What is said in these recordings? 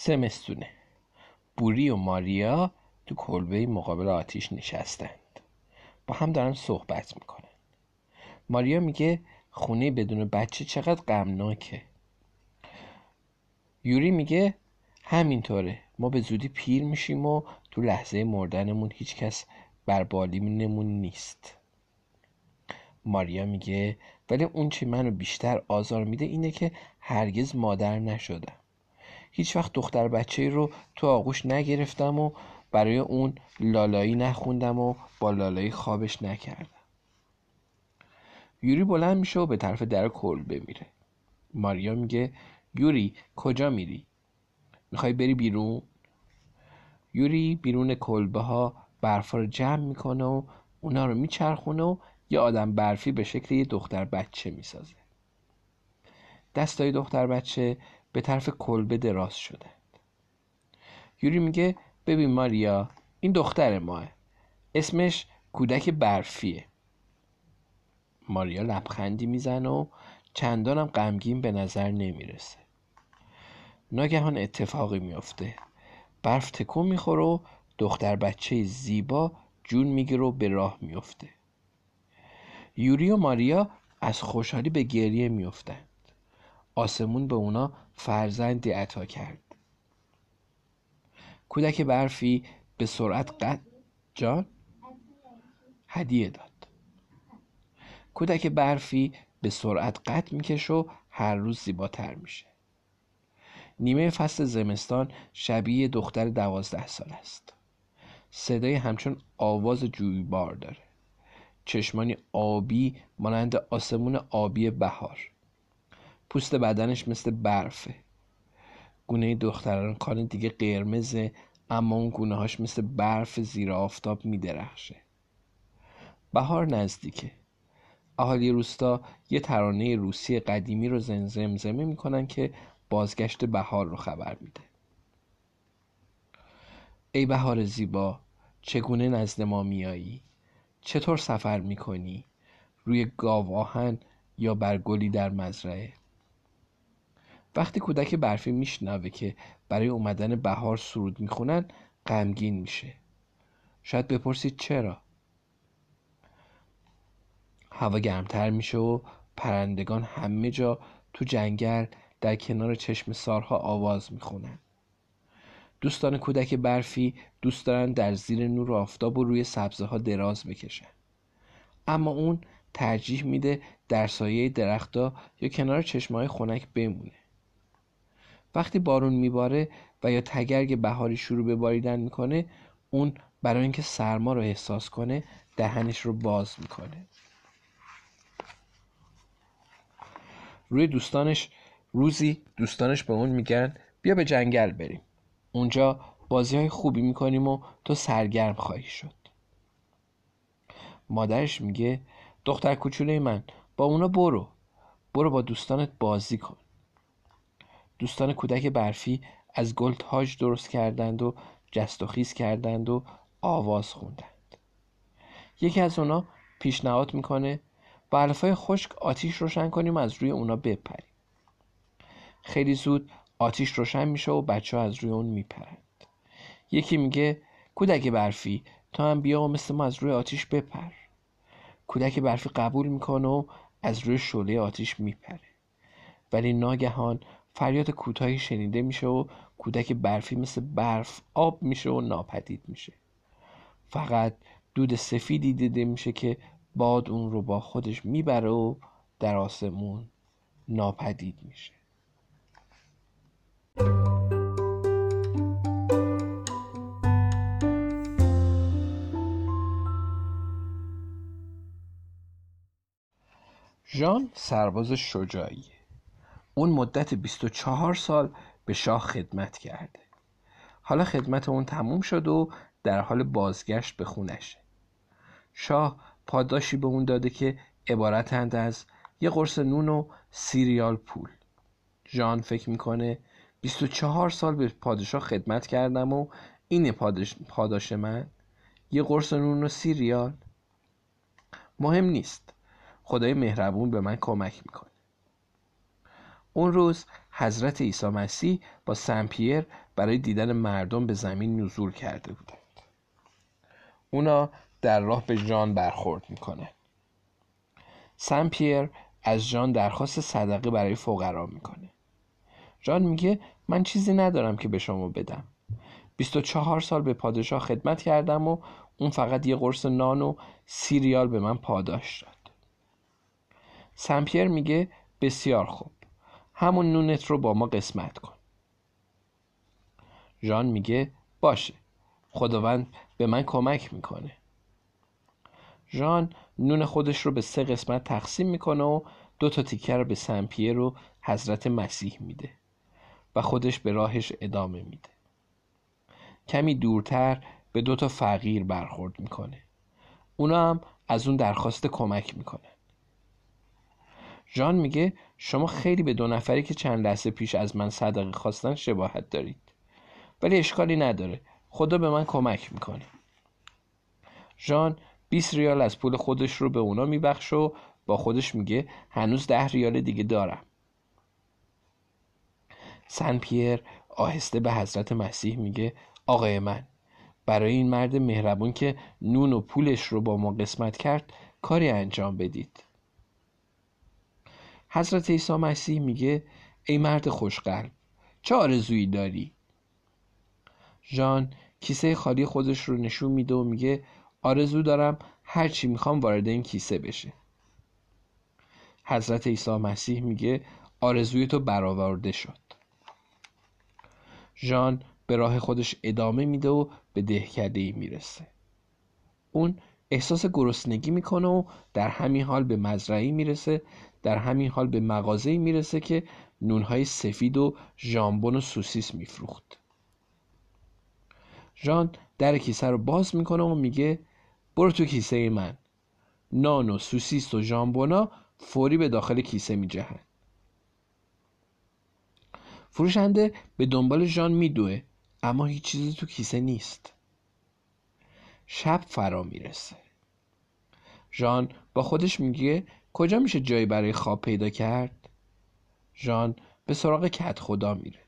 زمستونه بوری و ماریا تو کلبه مقابل آتیش نشستند. با هم دارن صحبت می‌کنن. ماریا میگه خونه بدون بچه چقدر غمناکه. یوری میگه همینطوره. ما به زودی پیر میشیم و تو لحظه مردنمون هیچکس بر بالیم نیست. ماریا میگه ولی اون چی منو بیشتر آزار میده اینه که هرگز مادر نشدم. هیچ وقت دختر بچه رو تو آغوش نگرفتم و برای اون لالایی نخوندم و با لالایی خوابش نکردم. یوری بلند میشه و به طرف در کلبه میره ماریا میگه یوری کجا میری؟ می‌خوای بری بیرون؟ یوری بیرون کلبه ها برفا رو جمع می‌کنه و اونا رو میچرخونه و یه آدم برفی به شکل یه دختر بچه می‌سازه. دستای دختر بچه به طرف کلبه دراز شده. یوری میگه ببین ماریا این دختر ماه. اسمش کودک برفیه. ماریا لبخندی می‌زنه و چندانم غمگین به نظر نمی‌رسه. ناگهان اتفاقی میافته. برف تکون می‌خوره و دختر بچه زیبا جون می‌گیره و به راه میفته یوری و ماریا از خوشحالی به گریه میافتند آسمون به اونا فرزندی عطا کرد. کودک برفی به سرعت قد جان؟ هدیه داد. کودک برفی به سرعت قد می‌کشه و هر روز زیباتر میشه. نیمه فصل زمستان شبیه دختر دوازده سال است. صدای همچون آواز جویبار داره. چشمانی آبی مانند آسمون آبی بهار. پوست بدنش مثل برفه. گونه دختران کان دیگه قرمزه اما اون گونه هاش مثل برف زیر آفتاب میدرخشه. بهار نزدیکه. اهالی روستا یه ترانه روسی قدیمی رو زمزمه می‌کنن که بازگشت بهار رو خبر میده. ای بهار زیبا چگونه نزد ما میایی چطور سفر می‌کنی؟ روی گاواهن یا بر گلی در مزرعه؟ وقتی کودک برفی میشنوه که برای اومدن بهار سرود می‌خونن غمگین میشه. شاید بپرسید چرا؟ هوا گرمتر میشه و پرندگان همه جا تو جنگل در کنار چشم سارها آواز می‌خونن. دوستان کودک برفی دوست دارن در زیر نور آفتاب و روی سبزه ها دراز بکشن. اما اون ترجیح میده در سایه درختها یا کنار چشمهای خنک بمونه. وقتی بارون میباره و یا تگرگ بهاری شروع به باریدن می‌کنه اون برای اینکه سرما رو احساس کنه دهنش رو باز می‌کنه. روی دوستانش روزی دوستانش به اون میگن بیا به جنگل بریم. اونجا بازی های خوبی می‌کنیم و تو سرگرم خواهی شد. مادرش میگه دختر کوچوله من با اونا برو. برو با دوستانت بازی کن. دوستان کودک برفی از گل تاج درست کردند و جست و خیز کردند و آواز خوندند. یکی از اونا پیشنهاد می‌کنه با خشک آتیش روشن کنیم و از روی اونا بپریم. خیلی زود آتیش روشن میشه و بچه ها از روی اون میپرند. یکی میگه کودک برفی تا هم بیا و مثل ما از روی آتیش بپر. کودک برفی قبول می‌کنه و از روی شعله آتیش میپره. ولی ناگهان فریاد کوتاهی شنیده میشه و کودک برفی مثل برف آب میشه و ناپدید میشه. فقط دود سفیدی دیده میشه که باد اون رو با خودش می‌بره و در آسمون ناپدید میشه. ژان سرباز شجاعیه. اون مدت 24 سال به شاه خدمت کرده. حالا خدمت اون تموم شد و در حال بازگشت به خونشه شاه پاداشی به اون داده که عبارتند از یه قرص نون و سیریال پول. ژان فکر می‌کنه 24 سال به پادشاه خدمت کردم و این پاداش, پاداش من یه قرص نون و سیریال. مهم نیست. خدای مهربون به من کمک می‌کنه. اون روز حضرت عیسی مسیح با سمپیر برای دیدن مردم به زمین نزول کرده بودند اونا در راه به جان برخورد می‌کنه. سمپیر از جان درخواست صدقه برای فقرا می‌کنه. جان میگه من چیزی ندارم که به شما بدم. 24 سال به پادشاه خدمت کردم و اون فقط یه قرص نان و سیریال به من پاداش داد. سمپیر میگه بسیار خوب. همون نونت رو با ما قسمت کن. ژان میگه باشه. خداوند به من کمک می‌کنه. ژان نون خودش رو به سه قسمت تقسیم می‌کنه و دو تا تیکه رو به سمپیر رو حضرت مسیح میده و خودش به راهش ادامه میده. کمی دورتر به دو تا فقیر برخورد می‌کنه. اونا هم از اون درخواست کمک می‌کنه ژان میگه شما خیلی به دو نفری که چند لحظه پیش از من صدقه خواستن شباهت دارید. ولی اشکالی نداره. خدا به من کمک می‌کنه. ژان 20 ریال از پول خودش رو به اونا میبخش و با خودش میگه هنوز ده ریال دیگه دارم. سن پیر آهسته به حضرت مسیح میگه آقای من برای این مرد مهربون که نون و پولش رو با ما قسمت کرد کاری انجام بدید. حضرت عیسی مسیح میگه ای مرد خوشقلب چه آرزویی داری؟ ژان کیسه خالی خودش رو نشون میده و میگه آرزو دارم هر چی می‌خوام وارد این کیسه بشه. حضرت عیسی مسیح میگه آرزوی تو برآورده شد. ژان به راه خودش ادامه میده و به دهکده ای می‌رسه. اون احساس گرسنگی می‌کنه و در همین حال به مزرعی می‌رسه در همین حال به مغازه‌ای می‌رسه که نونهای سفید و ژامبون و سوسیس میفروخت. ژان در کیسه رو باز می‌کنه و میگه برو تو کیسه من. نان و سوسیس و ژامبونا فوری به داخل کیسه میجهن. فروشنده به دنبال ژان میدوه اما هیچ چیزی تو کیسه نیست. شب فرا می‌رسه. ژان با خودش میگه کجا میشه جایی برای خواب پیدا کرد؟ ژان به سراغ کت خدا میره.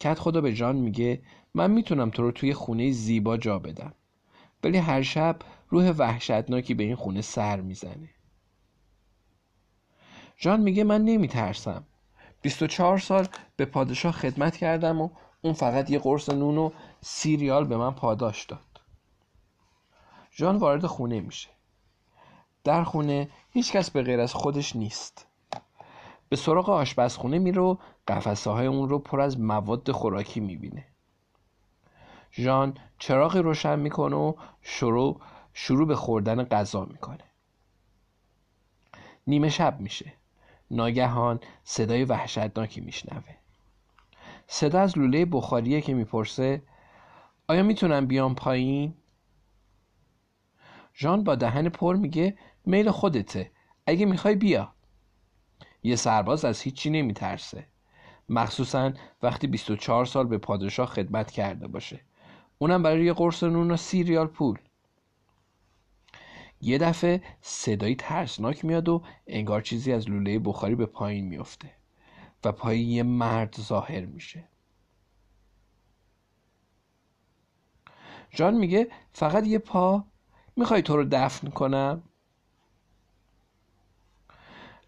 کت خدا به ژان میگه من می‌تونم تو رو توی خونه زیبا جا بدم. ولی هر شب روح وحشتناکی به این خونه سر می‌زنه. ژان میگه من نمیترسم. 24 سال به پادشاه خدمت کردم و اون فقط یه قرص نون و سیریال به من پاداش داد. ژان وارد خونه میشه. در خونه هیچکس به غیر از خودش نیست. به سراغ آشپزخونه میره و قفسه های اون رو پر از مواد خوراکی می‌بینه. ژان چراغی روشن می‌کنه و شروع شروع به خوردن غذا می‌کنه. نیمه شب میشه. ناگهان صدای وحشتناکی میشنوه. صدا از لوله بخاریه که می‌پرسه آیا می‌تونم بیام پایین؟ ژان با دهن پر میگه میل خودته. اگه می‌خوای بیا. یه سرباز از هیچی نمیترسه. مخصوصا وقتی 24 سال به پادشاه خدمت کرده باشه. اونم برای یه قرص نون و سی ریال پول. یه دفعه صدایی ترسناک میاد و انگار چیزی از لوله بخاری به پایین میفته و پای یه مرد ظاهر میشه. جان میگه فقط یه پا. می‌خوای تو رو دفن کنم؟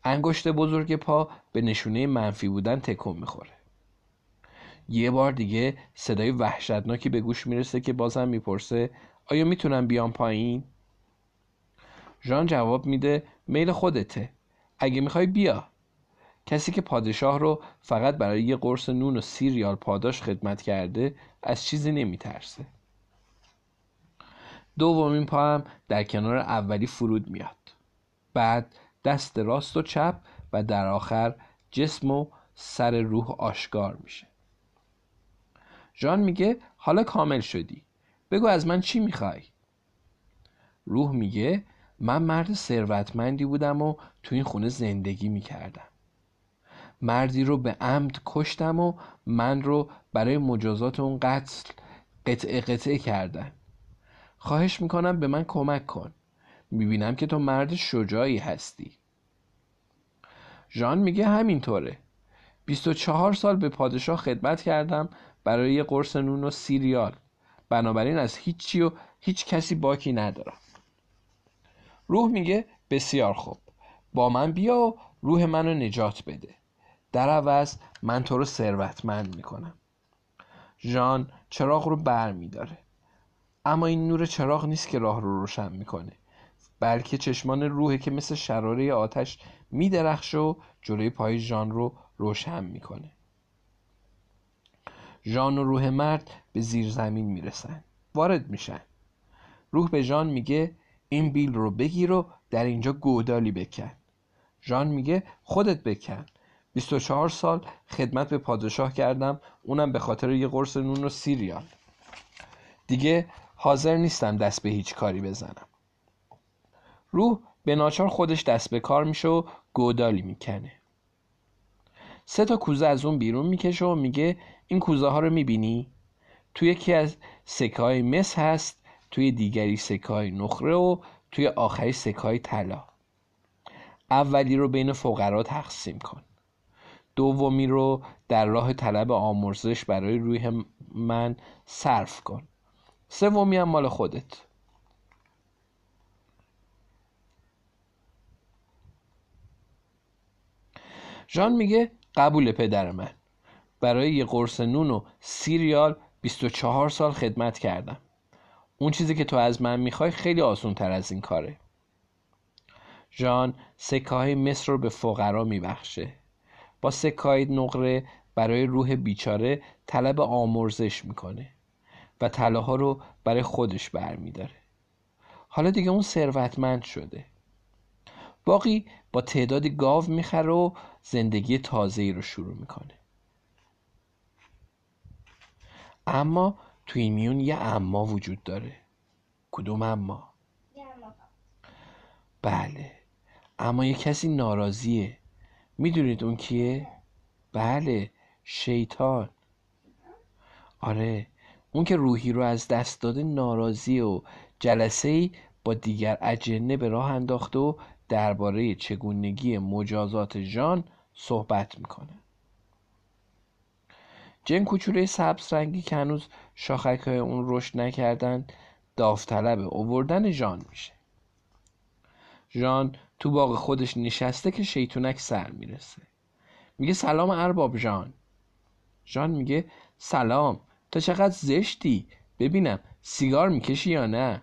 انگشت بزرگ پا به نشونه منفی بودن تکون می‌خوره. یه بار دیگه صدای وحشتناکی به گوش می‌رسه که بازم می‌پرسه آیا می‌تونم بیام پایین؟ ژان جواب میده میل خودته. اگه می‌خوای بیا. کسی که پادشاه رو فقط برای یه قرص نون و سی ریال پاداش خدمت کرده از چیزی نمیترسه. دومین پا هم در کنار اولی فرود میاد. بعد دست راست و چپ و در آخر جسم و سر روح آشکار میشه. ژان میگه حالا کامل شدی. بگو از من چی می‌خوای؟ روح میگه من مرد ثروتمندی بودم و تو این خونه زندگی می‌کردم. مردی رو به عمد کشتم و من رو برای مجازات اون قتل قطعه قطعه کردن. خواهش می‌کنم به من کمک کن. می‌بینم که تو مرد شجاعی هستی. ژان میگه همینطوره. 24 سال به پادشاه خدمت کردم برای یه قرص نون و سیریال. بنابراین از هیچی و هیچ کسی باکی ندارم. روح میگه بسیار خوب. با من بیا و روح منو نجات بده. در عوض من تو رو ثروتمند می‌کنم. ژان چراغ رو بر میداره اما این نور چراغ نیست که راه رو روشن می‌کنه. بلکه چشمان روحه که مثل شراره آتش میدرخش و جلوی پای ژان رو روشن می‌کنه. ژان و روح مرد به زیر زمین می‌رسن. وارد میشن. روح به ژان میگه این بیل رو بگیر و در اینجا گودالی بکن. ژان میگه خودت بکن. 24 سال خدمت به پادشاه کردم اونم به خاطر یه قرص نون و سیریال. دیگه حاضر نیستم دست به هیچ کاری بزنم. روح به ناچار خودش دست به کار میشه و گودالی می‌کنه. سه تا کوزه از اون بیرون می‌کشه و میگه این کوزه ها رو می‌بینی؟ توی یکی از سکه های مس هست توی دیگری سکه های نخره و توی آخری سکه های طلا. اولی رو بین فقرا تقسیم کن. دومی رو در راه طلب آمرزش برای روی من صرف کن. سومی هم مال خودت. ژان میگه قبول پدر من. برای یه قرص نون و سیریال 24 سال خدمت کردم. اون چیزی که تو از من می‌خوای خیلی آسون تر از این کاره. ژان سکه های مصر رو به فقرا میبخشه. با سکه نقره برای روح بیچاره طلب آمرزش می‌کنه و طلاها رو برای خودش برمیداره. حالا دیگه اون ثروتمند شده. باقی با تعدادی گاو می‌خره و زندگی تازه ای رو شروع می‌کنه. اما توی این میون یه اما وجود داره. کدوم اما؟ بله. اما یه کسی ناراضیه. می‌دونید اون کیه؟ بله شیطان. آره اون که روحی رو از دست داده ناراضی و جلسه ای با دیگر اجنه به راه انداخته و درباره چگونگی مجازات ژان صحبت می‌کنه. جن کوچوله سبز رنگی که هنوز شاخک های اون رشد نکردن داوطلب اووردن ژان میشه. ژان تو باغ خودش نشسته که شیطونک سر می‌رسه. میگه سلام ارباب ژان. ژان میگه سلام تا چقدر زشتی؟ ببینم سیگار می‌کشی یا نه؟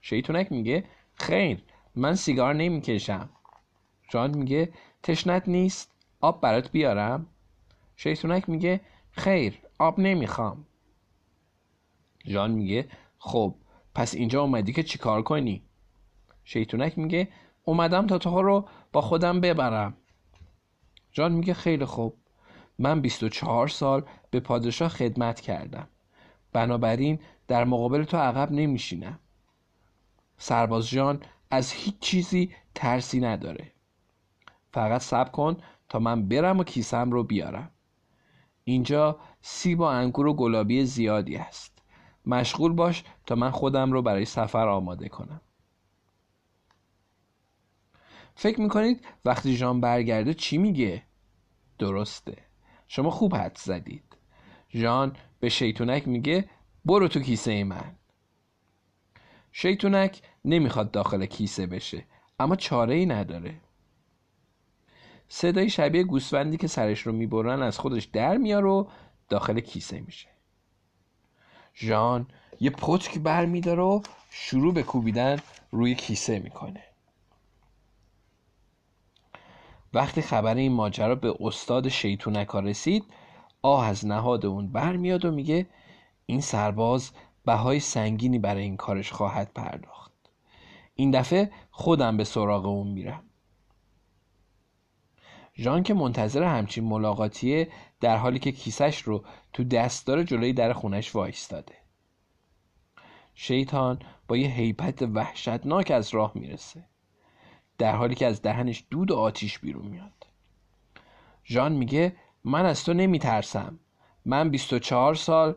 شیطونک میگه خیر من سیگار نمی‌کشم. ژان میگه تشنت نیست آب برات بیارم. شیطونک میگه خیر آب نمی‌خوام. ژان میگه خب پس اینجا اومدی که چیکار کنی؟ شیطونک میگه اومدم تا تو رو با خودم ببرم. جان میگه خیلی خوب. من 24 سال به پادشاه خدمت کردم. بنابراین در مقابل تو عقب نمیشینم. سرباز جان از هیچ چیزی ترسی نداره. فقط صبر کن تا من برم و کیسم رو بیارم. اینجا سیب و انگور و گلابی زیادی است مشغول باش تا من خودم رو برای سفر آماده کنم. فکر می‌کنید وقتی ژان برگرده چی میگه؟ درسته. شما خوب حد زدید. ژان به شیطونک میگه برو تو کیسه من. شیطونک نمی‌خواد داخل کیسه بشه اما چاره ای نداره. صدای شبیه گوسفندی که سرش رو می‌برن از خودش در میار و داخل کیسه میشه. ژان یه پتک بر میداره و شروع به کوبیدن روی کیسه می‌کنه. وقتی خبر این ماجرا به استاد شیطونکا رسید آه از نهاد اون برمیاد و میگه این سرباز بهای سنگینی برای این کارش خواهد پرداخت. این دفعه خودم به سراغ اون میرم. ژان که منتظر همچین ملاقاتیه در حالی که کیسش رو تو دستدار جلوی در خونش وایستاده. شیطان با یه حیبت وحشتناک از راه می‌رسه در حالی که از دهنش دود و آتیش بیرون میاد. ژان میگه من از تو نمیترسم. من 24 سال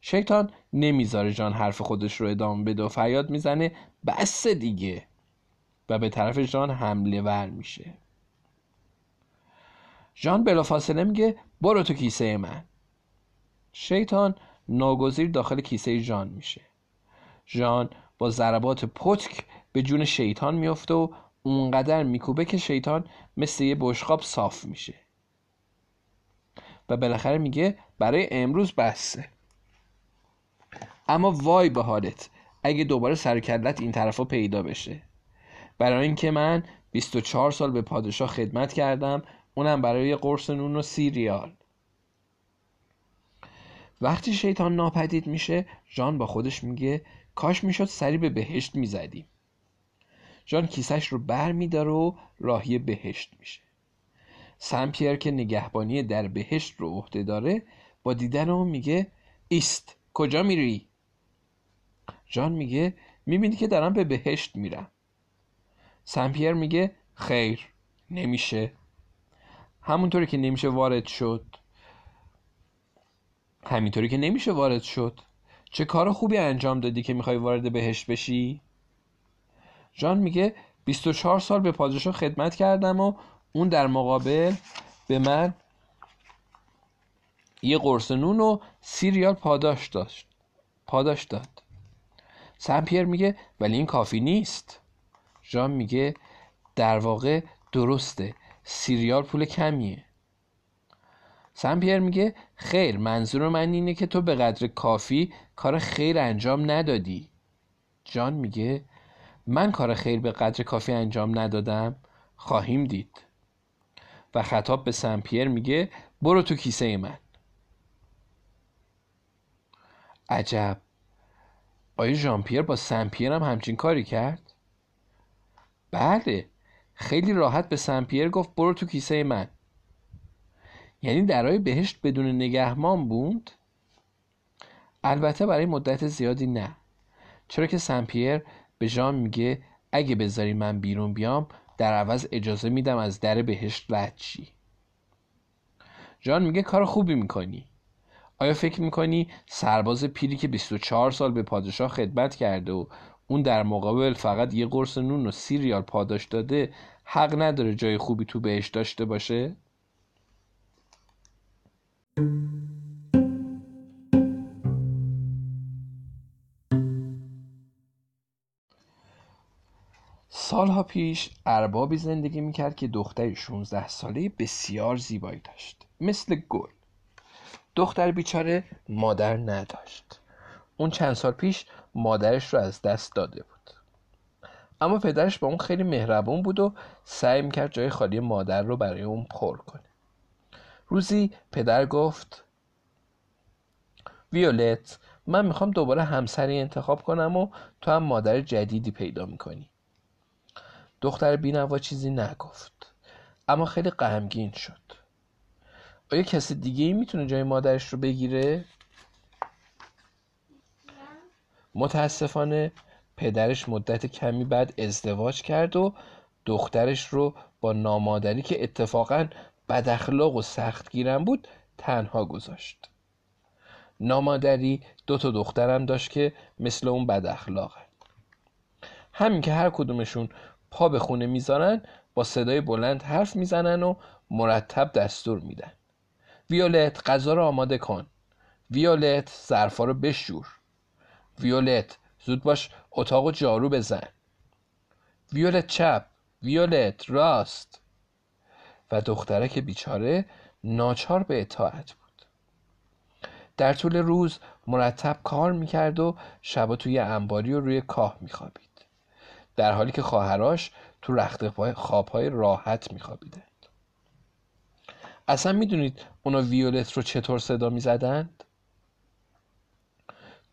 شیطان نمی‌ذاره جان حرف خودش رو ادامه بده و فریاد می‌زنه بس دیگه. و به طرف جان حمله ور میشه. ژان بلافاصله میگه برو تو کیسه من. شیطان ناگزیر داخل کیسه ژان میشه. ژان با ضربات پتک به جون شیطان میفته و اونقدر میکوبه که شیطان مثل یه بشقاب صاف میشه. و بالاخره میگه برای امروز بسه. اما وای به حالت. اگه دوباره سرکلت این طرفا پیدا بشه. برای اینکه من 24 سال به پادشاه خدمت کردم اونم برای قرص نون و سی ریال. وقتی شیطان ناپدید میشه جان با خودش میگه کاش می‌شد سری به بهشت می‌زدیم. جان کیسش رو بر میداره و راهی بهشت میشه. سمپیر که نگهبانی در بهشت رو عهده داره با دیدن اون میگه ایست کجا میری؟ جان میگه می‌بینی که دارم به بهشت میرم سمپیر میگه خیر نمیشه. همونطوری که نمیشه وارد شد. همینطوری که نمیشه وارد شد. چه کار خوبی انجام دادی که می‌خوای وارد بهشت بشی؟ جان میگه 24 سال به پادشاه خدمت کردم و اون در مقابل به من یه قرص نون و سی ریال پاداش داشت. پاداش داد. سمپیر میگه ولی این کافی نیست. جان میگه در واقع درسته سیریال پول کمیه. سمپیر میگه خیر منظور من اینه که تو به قدر کافی کار خیر انجام ندادی. جان میگه من کار خیر به قدر کافی انجام ندادم خواهیم دید. و خطاب به سمپیر میگه برو تو کیسه من. عجب. آیا ژامپیر با سمپیر هم همچین کاری کرد؟ بله خیلی راحت به سمپیر گفت برو تو کیسه من یعنی درای بهشت بدون نگهمان بود؟ البته برای مدت زیادی نه چرا که سمپیر به ژان میگه اگه بذاری من بیرون بیام در عوض اجازه میدم از در بهشت رد شی میگه کار خوبی می‌کنی آیا فکر می‌کنی سرباز پیری که 24 سال به پادشاه خدمت کرده و اون در مقابل فقط یه قرص نون و سی ریال پاداش داده حق نداره جای خوبی تو بهش داشته باشه؟ سالها پیش اربابی زندگی می‌کرد که دختری 16 ساله بسیار زیبایی داشت مثل گل دختر بیچاره مادر نداشت. اون چند سال پیش مادرش رو از دست داده بود. اما پدرش با اون خیلی مهربون بود و سعی می‌کرد جای خالی مادر رو برای اون پر کنه. روزی پدر گفت ویولت من می‌خوام دوباره همسری انتخاب کنم و تو هم مادر جدیدی پیدا می‌کنی. دختر بینوا چیزی نگفت اما خیلی غمگین شد. آیا کسی دیگه ای می‌تونه جای مادرش رو بگیره؟ متاسفانه پدرش مدت کمی بعد ازدواج کرد و دخترش رو با نامادری که اتفاقا بد اخلاق و سخت گیرم بود تنها گذاشت. نامادری دو تا دخترم داشت که مثل اون بد اخلاقه. همین که هر کدومشون پا به خونه می‌ذارن با صدای بلند حرف می‌زنن و مرتب دستور میدن. ویولت غذا رو آماده کن. ویولت ظرفا رو بشور. ویولت زود باش اتاق جارو بزن. ویولت چپ. ویولت راست. و دختره که بیچاره ناچار به اطاعت بود. در طول روز مرتب کار می‌کرد و شبا توی انباری و روی کاه میخوابید. در حالی که خواهراش تو رخت خوابهای راحت میخوابیدند اصلا می‌دونید اونا ویولت رو چطور صدا می‌زدند؟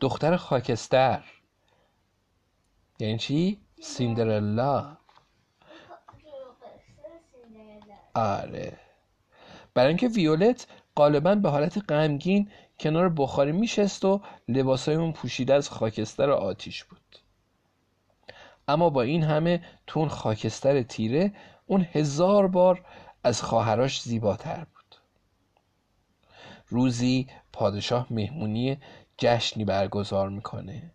دختر خاکستر یعنی چی؟ سیندرلا آره برای اینکه ویولت غالبا به حالت غمگین کنار بخاری میشست و لباسای اون پوشیده از خاکستر آتیش بود اما با این همه تو اون خاکستر تیره اون هزار بار از خواهراش زیباتر بود. روزی پادشاه مهمونی جشنی برگزار می‌کنه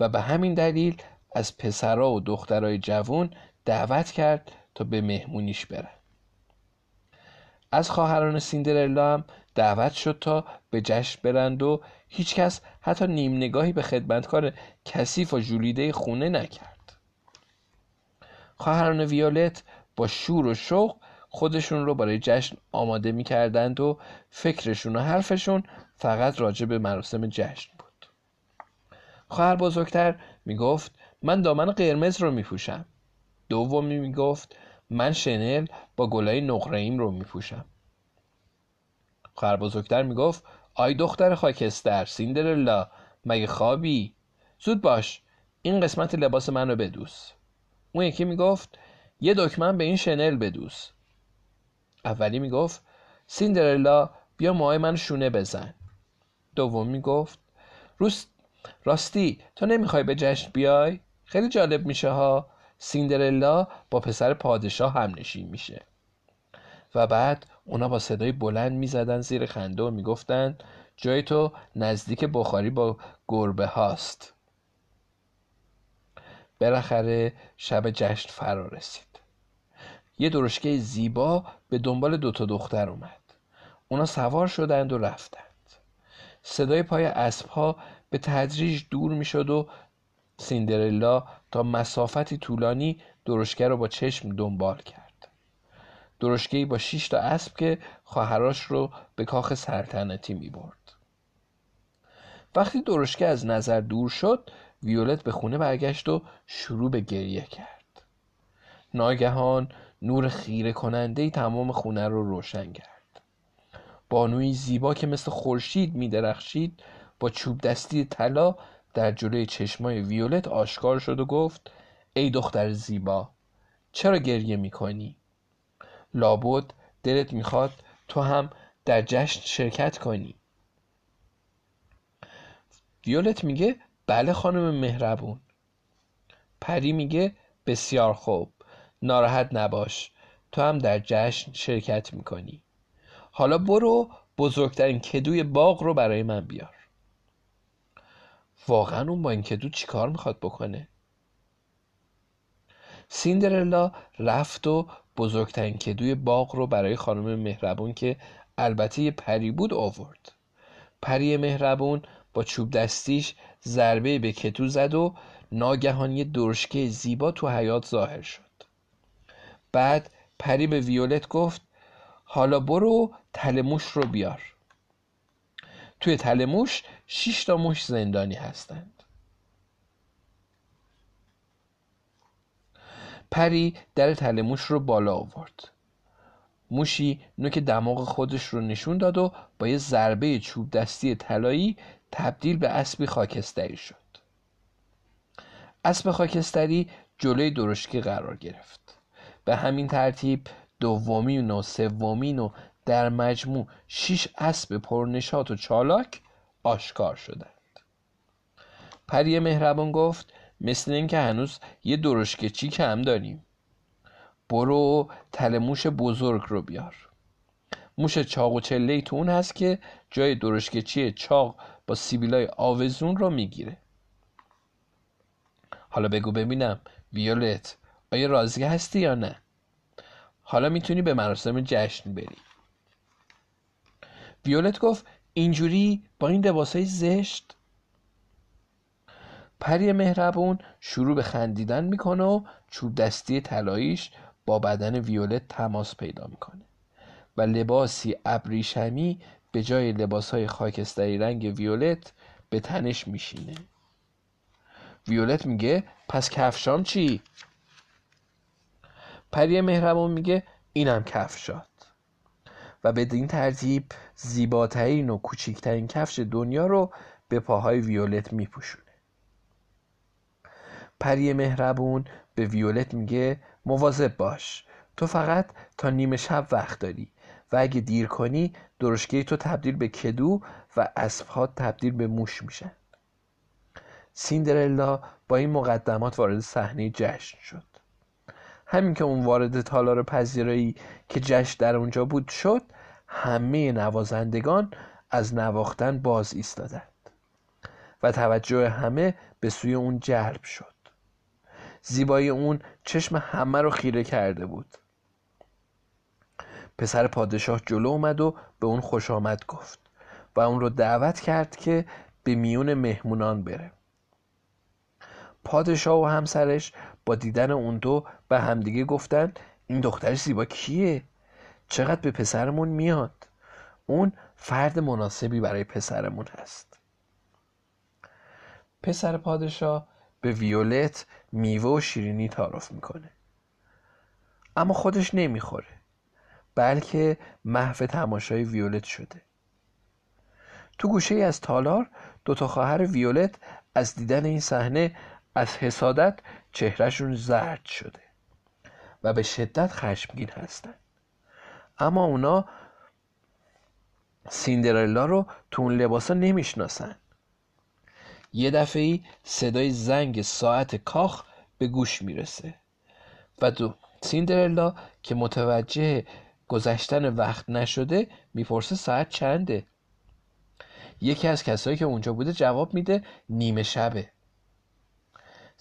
و به همین دلیل از پسرا و دخترای جوون دعوت کرد تا به مهمونیش برن. از خواهران سیندرلا هم دعوت شد تا به جشن برند و هیچکس حتی نیم نگاهی به خدمتکار کثیف و جولیده خونه نکرد. خواهران ویولت با شور و شوق خودشون رو برای جشن آماده می‌کردند و فکرشون و حرفشون فقط راجع به مراسم جشن بود. خواهر بزرگتر می‌گفت من دامن قرمز رو میپوشم. دومی می‌گفت من شنل با گلای نقرهیم رو میپوشم. خواهر بزرگتر می‌گفت آی دختر خاکستر سیندرلا مگه خوابی؟ زود باش این قسمت لباس من رو بدوس. اون یکی می‌گفت یه دکمن به این شنل بدوس. اولی می‌گفت سیندرلا بیا موهای من شونه بزن. دوم می‌گفت روست راستی تو نمی‌خوای به جشن بیای؟ خیلی جالب میشه ها. سیندرلا با پسر پادشاه هم نشین میشه. و بعد اونا با صدای بلند می‌زدن زیر خنده و می‌گفتن جای تو نزدیک بخاری با گربه هاست. بالاخره شب جشن فرا رسید یه درشکه زیبا به دنبال دوتا دختر اومد. اونا سوار شدند و رفتند. صدای پای اسب ها به تدریج دور می‌شد و سیندرلا تا مسافتی طولانی درشکه رو با چشم دنبال کرد. درشکه با شش تا اسب که خواهراش رو به کاخ سلطنتی می برد وقتی درشکه از نظر دور شد ویولت به خونه برگشت و شروع به گریه کرد. ناگهان نور خیره کننده تمام خونه رو روشن کرد. بانوی زیبا که مثل خورشید می درخشید با چوب دستی طلا در جلوی چشمای ویولت آشکار شد و گفت ای دختر زیبا چرا گریه می‌کنی؟ لابد دلت می‌خواد تو هم در جشن شرکت کنی. ویولت میگه بله خانم مهربون. پری میگه بسیار خوب. ناراحت نباش. تو هم در جشن شرکت می‌کنی. حالا برو بزرگترین کدوی باغ رو برای من بیار. واقعا اون با این کدو چیکار می‌خواد بکنه؟ سیندرلا رفت و بزرگترین کدوی باغ رو برای خانم مهربون که البته یه پری بود آورد. پری مهربون با چوب دستیش ضربه به کدو زد و ناگهان یه درشکه زیبا تو حیات ظاهر شد. بعد پری به ویولت گفت حالا برو تلموش رو بیار. توی تلموش شش تا موش زندانی هستند. پری در تلموش رو بالا آورد. موشی نوک دماغ خودش رو نشون داد و با یه ضربه چوب دستی طلایی تبدیل به اسبی خاکستری شد. اسب خاکستری جلوی درشکه قرار گرفت. به همین ترتیب دومین و سومین و در مجموع شش اسب پرنشات و چالاک آشکار شدند. پری مهربان گفت مثل این که هنوز یه درشکچی کم داریم. برو تل موش بزرگ رو بیار. موش چاق و چله تو اون هست که جای درشکچی چاق با سیبیلای آوزون رو می‌گیره. حالا بگو ببینم ویولت آیا راضی هستی یا نه؟ حالا می‌تونی به مراسم جشن بری. ویولت گفت اینجوری با این لباسای زشت؟ پری مهربون شروع به خندیدن می‌کنه و چوب دستی طلاییش با بدن ویولت تماس پیدا می‌کنه. و لباسی ابریشمی به جای لباسهای خاکستری رنگ ویولت به تنش میشینه. ویولت میگه پس کفشام چی؟ پری مهربان میگه اینم کفشات و بدین ترتیب زیباترین و کوچکترین کفش دنیا رو به پاهای ویولت میپوشونه. پری مهربون به ویولت میگه مواظب باش. تو فقط تا نیمه شب وقت داری و اگه دیر کنی درشگه تو تبدیل به کدو و اسبها تبدیل به موش میشن. سیندرلا با این مقدمات وارد صحنه جشن شد. همین که اون وارد تالار پذیرایی که جشن در اونجا بود شد همه نوازندگان از نواختن باز ایستادند و توجه همه به سوی اون جلب شد. زیبایی اون چشم همه رو خیره کرده بود. پسر پادشاه جلو اومد و به اون خوش آمد گفت و اون رو دعوت کرد که به میون مهمونان بره. پادشاه و همسرش با دیدن اون دو به همدیگه گفتن این دختر زیبا کیه؟ چقدر به پسرمون میاد؟ اون فرد مناسبی برای پسرمون هست پسر پادشاه به ویولت میوه و شیرینی تعارف می‌کنه اما خودش نمی‌خوره بلکه محو تماشای ویولت شده تو گوشه ای از تالار دوتا خواهر ویولت از دیدن این صحنه از حسادت چهرهشون زرد شده و به شدت خشمگین هستن. اما اونا سیندرلا رو تو اون لباسا نمی‌شناسن. یه دفعه ای صدای زنگ ساعت کاخ به گوش می‌رسه و دو سیندرلا که متوجه گذشتن وقت نشده می‌پرسه ساعت چنده. یکی از کسایی که اونجا بوده جواب میده نیمه شبه.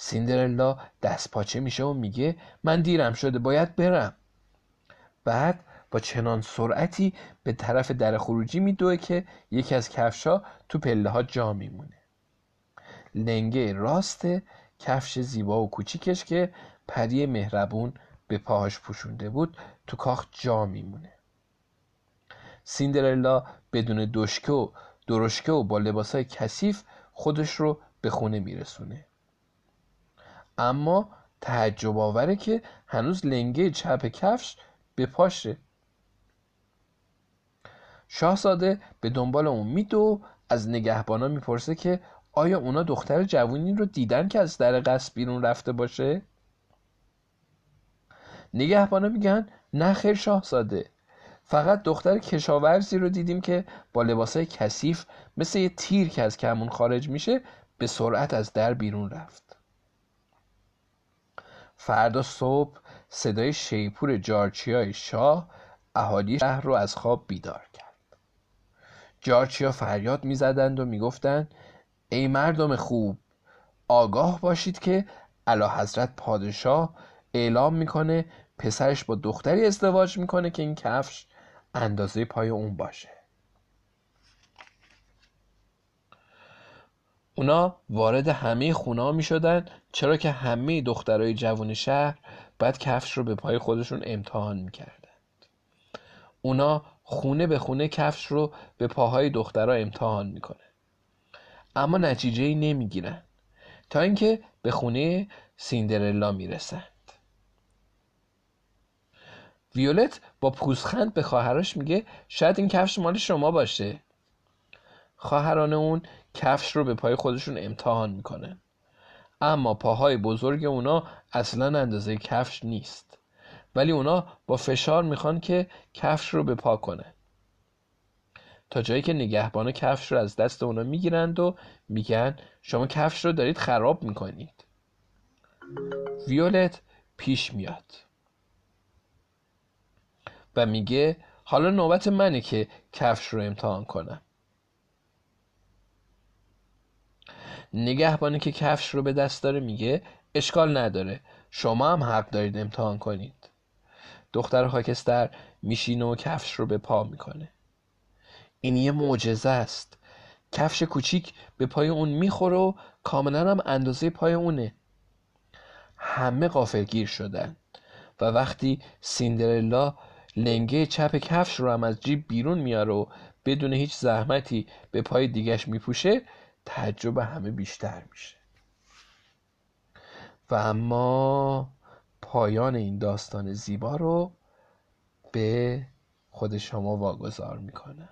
سیندرلا دست پاچه میشه و میگه من دیرم شده باید برم. بعد با چنان سرعتی به طرف در خروجی میدوه که یکی از کفشا تو پله ها جا میمونه. لنگه راست کفش زیبا و کوچیکش که پری مهربون به پاهاش پوشونده بود تو کاخ جا میمونه. سیندرلا بدون دشکه و درشکه و با لباسای کثیف خودش رو به خونه میرسونه. اما تعجب آوره که هنوز لنگه چپ کفش به پاشه شاهزاده به دنبال اون میدو از نگهبانا می‌پرسه که آیا اونا دختر جوونی رو دیدن که از در قصد بیرون رفته باشه؟ نگهبانا میگن نه خیر شاهزاده فقط دختر کشاورزی رو دیدیم که با لباسای کثیف مثل یه تیر که از کمون خارج میشه به سرعت از در بیرون رفت فردا صبح صدای شیپور جارچیای شاه اهالی شهر رو از خواب بیدار کرد. جارچیا فریاد می‌زدند و می‌گفتند ای مردم خوب آگاه باشید که علا حضرت پادشاه اعلام می‌کنه پسرش با دختری ازدواج می‌کنه که این کفش اندازه پای اون باشه. اونا وارد همه خونه می شدن چرا که همه دخترای جوان شهر باید کفش رو به پای خودشون امتحان می‌کردند اونا خونه به خونه کفش رو به پاهای دخترها امتحان می‌کنه اما نتیجه ای نمی‌گیرن. تا اینکه به خونه سیندرلا می‌رسند. ویولت با پوزخند به خواهرش میگه شاید این کفش مال شما باشه. خواهران اون کفش رو به پای خودشون امتحان می‌کنن اما پاهای بزرگ اونا اصلا اندازه کفش نیست. ولی اونا با فشار می‌خوان که کفش رو به پا کنه. تا جایی که نگهبان کفش رو از دست اونا می‌گیرند و میگن شما کفش رو دارید خراب می‌کنید. ویولت پیش میاد. و میگه حالا نوبت منه که کفش رو امتحان کنم. نگهبانی که کفش رو به دست داره میگه اشکال نداره. شما هم حق دارید امتحان کنید. دختر خاکستر میشینه و کفش رو به پا می‌کنه. این یه معجزه است. کفش کوچیک به پای اون می‌خوره و کاملا هم اندازه پای اونه. همه غافلگیر شدن. و وقتی سیندرلا لنگه چپ کفش رو هم از جیب بیرون میاره و بدون هیچ زحمتی به پای دیگش میپوشه تعجب همه بیشتر میشه. و اما پایان این داستان زیبا رو به خود شما واگذار می‌کنه